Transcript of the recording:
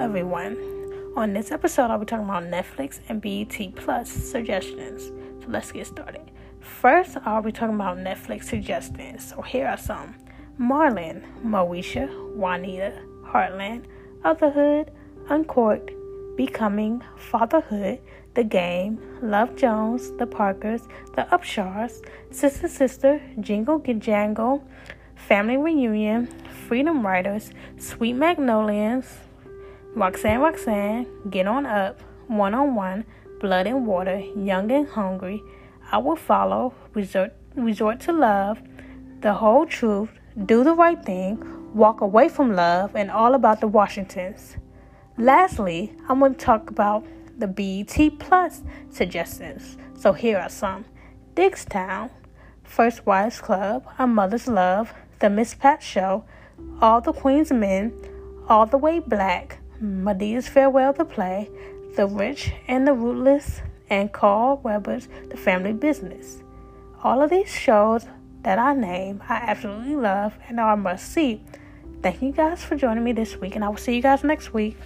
everyone. On this episode, I'll be talking about Netflix and BET Plus suggestions. So let's get started. First, I'll be talking about Netflix suggestions. So here are some Marlon, Moesha, Juanita, Heartland, Otherhood, Uncorked, Becoming, Fatherhood, The Game, Love Jones, The Parkers, The Upshaws, Sister Sister, Jingle Jangle, Family Reunion, Freedom Writers, Sweet Magnolias, Roxanne Roxanne, Get On Up, One on One, Blood and Water, Young and Hungry, I Will Follow, Resort, Resort to Love, The Whole Truth, Do the Right Thing, Walk Away from Love, and All About the Washingtons. Lastly, I'm going to talk about the BET Plus suggestions. So here are some. Diggstown, First Wives Club, A Mother's Love, The Miss Pat Show, All the Queen's Men, All the Way Black, Madea's Farewell to Play, The Rich and the Ruthless, and Carl Weber's The Family Business. All of these shows that I name, I absolutely love and are must see. Thank you guys for joining me this week, and I will see you guys next week.